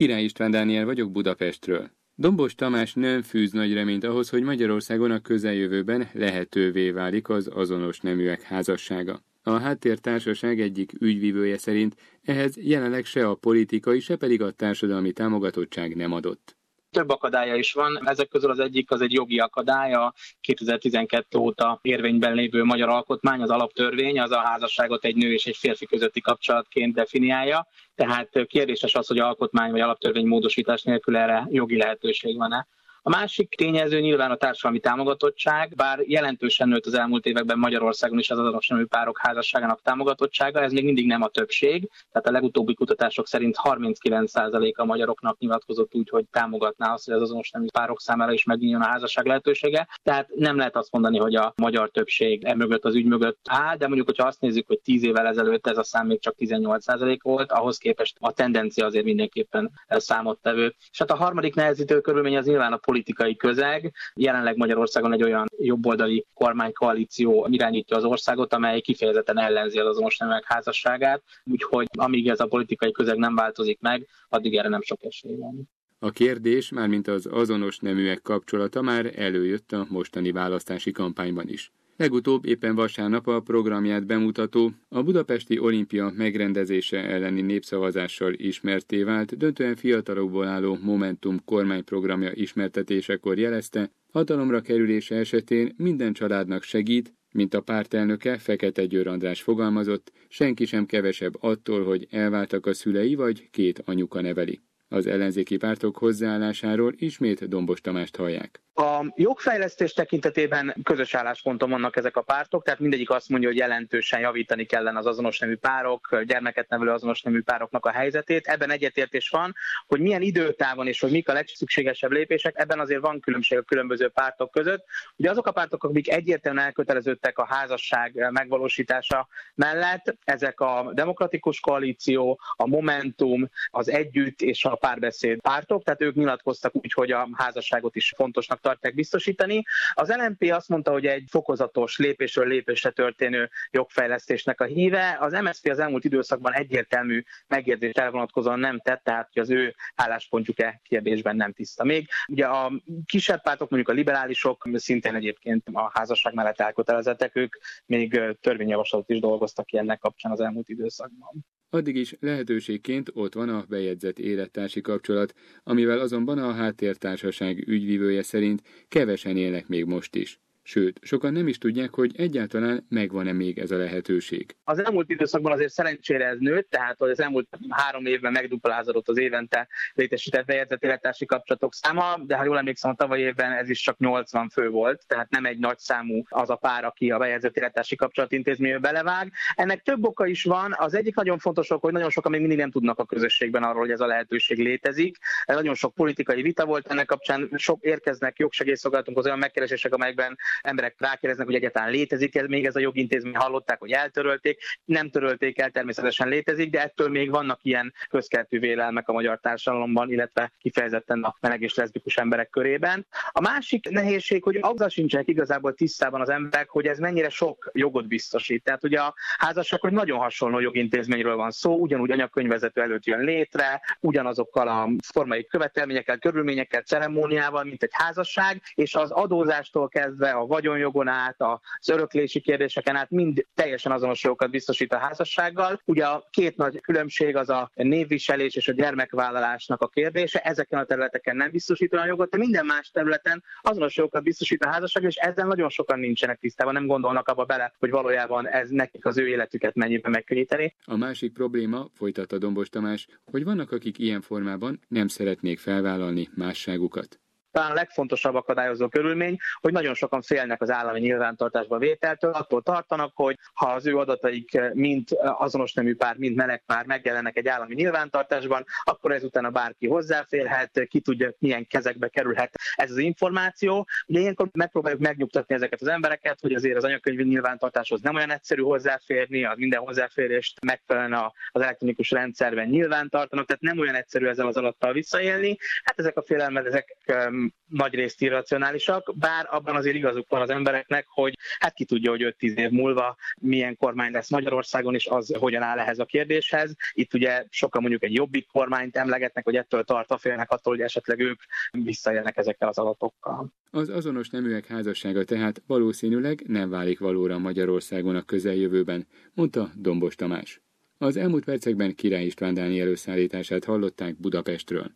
Király István Dániel vagyok Budapestről. Dombos Tamás nem fűz nagy reményt ahhoz, hogy Magyarországon a közeljövőben lehetővé válik az azonos neműek házassága. A háttértársaság egyik ügyvívője szerint ehhez jelenleg se a politikai, se pedig a társadalmi támogatottság nem adott. Több akadálya is van, ezek közül az egyik az egy jogi akadálya, 2012 óta érvényben lévő magyar alkotmány, az alaptörvény, az a házasságot egy nő és egy férfi közötti kapcsolatként definiálja, tehát kérdéses az, hogy alkotmány vagy alaptörvény módosítás nélkül erre jogi lehetőség van-e. A másik tényező nyilván a társadalmi támogatottság, bár jelentősen nőtt az elmúlt években Magyarországon is az azonos nemű párok házasságának támogatottsága, ez még mindig nem a többség, tehát a legutóbbi kutatások szerint 39% a magyaroknak nyilatkozott úgy, hogy támogatná azt, hogy az azonos nemű párok számára is megnyíljon a házasság lehetősége. Tehát nem lehet azt mondani, hogy a magyar többség e mögött az ügy mögött áll, de mondjuk, hogyha azt nézzük, hogy 10 évvel ezelőtt ez a szám még csak 18% volt, ahhoz képest a tendencia azért mindenképpen számottevő. És hát a harmadik nehezítő körülmény az nyilván a politikai közeg. Jelenleg Magyarországon egy olyan jobboldali kormánykoalíció irányítja az országot, amely kifejezetten ellenzi az azonos nemek házasságát, úgyhogy amíg ez a politikai közeg nem változik meg, addig erre nem sok esély van. A kérdés, mármint az azonos neműek kapcsolata már előjött a mostani választási kampányban is. Legutóbb éppen vasárnap a programját bemutató, a budapesti olimpia megrendezése elleni népszavazással ismerté vált, döntően fiatalokból álló Momentum kormányprogramja ismertetésekor jelezte, hatalomra kerülése esetén minden családnak segít, mint a pártelnöke Fekete Győr András fogalmazott, senki sem kevesebb attól, hogy elváltak a szülei vagy két anyuka neveli. Az ellenzéki pártok hozzáállásáról ismét Dombos Tamást hallják. A jogfejlesztés tekintetében közös állásponton vannak ezek a pártok, tehát mindegyik azt mondja, hogy jelentősen javítani kellene az azonos nemű párok, gyermeket nevelő azonos nemű pároknak a helyzetét. Ebben egyetértés van, hogy milyen időtávon és hogy mik a legszükségesebb lépések, ebben azért van különbség a különböző pártok között. Ugye azok a pártok, akik egyértelműen elköteleződtek a házasság megvalósítása mellett, ezek a Demokratikus Koalíció, a Momentum, az Együtt és a Párbeszéd pártok, tehát ők nyilatkoztak úgy, hogy a házasságot is fontosnak tartják biztosítani. Az LNP azt mondta, hogy egy fokozatos lépésről lépésre történő jogfejlesztésnek a híve. Az MSZP az elmúlt időszakban egyértelmű megjegyzést elvonatkozóan nem tett, tehát hogy az ő álláspontjuk-e kérdésben nem tiszta még. Ugye a kisebb pártok, mondjuk a liberálisok szintén egyébként a házasság mellett elkötelezettek, ők még törvényjavaslatot is dolgoztak ki ennek kapcsán az elmúlt időszakban. Addig is lehetőségként ott van a bejegyzett élettársi kapcsolat, amivel azonban a háttértársaság ügyvívője szerint kevesen élnek még most is. Sőt, sokan nem is tudják, hogy egyáltalán megvan-e még ez a lehetőség. Az elmúlt időszakban azért szerencsére ez nőtt, tehát hogy az elmúlt három évben megduplázódott az évente létesített bejegyzett élettársi kapcsolatok száma, de ha jól emlékszem, a tavaly évben ez is csak 80 fő volt, tehát nem egy nagy számú az a pár, aki a bejegyzett élettársi kapcsolatintézménybe belevág. Ennek több oka is van. Az egyik nagyon fontos ok, hogy nagyon sokan még mindig nem tudnak a közösségben arról, hogy ez a lehetőség létezik. Nagyon sok politikai vita volt ennek kapcsán, sok érkeznek jogsegélyszolgálatunkhoz olyan megkeresések, amelyekben emberek rákérdeznek, hogy egyáltalán létezik ez még ez a jogintézmény, hallották, hogy eltörölték, nem törölték el, természetesen létezik, de ettől még vannak ilyen közkeltű vélelmek a magyar társadalomban, illetve kifejezetten a meleg és leszbikus emberek körében. A másik nehézség, hogy azzal sincsenek igazából tisztában az emberek, hogy ez mennyire sok jogot biztosít. Tehát ugye a házasság, hogy nagyon hasonló jogintézményről van szó, ugyanúgy anyagkönyvezető előtt jön létre, ugyanazokkal a formai követelményekkel, körülményekkel, ceremóniával, mint egy házasság, és az adózástól kezdve a vagyonjogon át, az öröklési kérdéseken át mind teljesen azonos jogokat biztosít a házassággal. Ugye a két nagy különbség az a névviselés és a gyermekvállalásnak a kérdése. Ezeken a területeken nem biztosít olyan jogot, de minden más területen azonos jogokat biztosít a házasság, és ezzel nagyon sokan nincsenek tisztában, nem gondolnak abba bele, hogy valójában ez nekik az ő életüket mennyiben megkönnyíteni. A másik probléma, folytatta Dombos Tamás, hogy vannak, akik ilyen formában nem szeretnék felvállalni másságukat talán a legfontosabb akadályozó körülmény, hogy nagyon sokan félnek az állami nyilvántartásba vételtől, attól tartanak, hogy ha az ő adataik mind azonos nemű pár, mind meleg pár megjelennek egy állami nyilvántartásban, akkor ezután bárki hozzáférhet, ki tudja, milyen kezekbe kerülhet ez az információ. Ugye ilyenkor megpróbáljuk megnyugtatni ezeket az embereket, hogy azért az anyakönyvi nyilvántartáshoz nem olyan egyszerű hozzáférni, az minden hozzáférést megfelelően az elektronikus rendszerben nyilvántartanak, tehát nem olyan egyszerű ezzel az alattal visszaélni. Hát ezek a félelmek, ezek nem nagy részt irracionálisak, bár abban azért igazuk van az embereknek, hogy hát ki tudja, hogy 5-10 év múlva milyen kormány lesz Magyarországon, és az hogyan áll ehhez a kérdéshez. Itt ugye sokan mondjuk egy jobbik kormányt emlegetnek, hogy ettől tart a félnek attól, hogy esetleg ők visszajelnek ezekkel az adatokkal. Az azonos neműek házassága tehát valószínűleg nem válik valóra Magyarországon a közeljövőben, mondta Dombos Tamás. Az elmúlt percekben Király István Dániel összeállítását hallották Budapestről.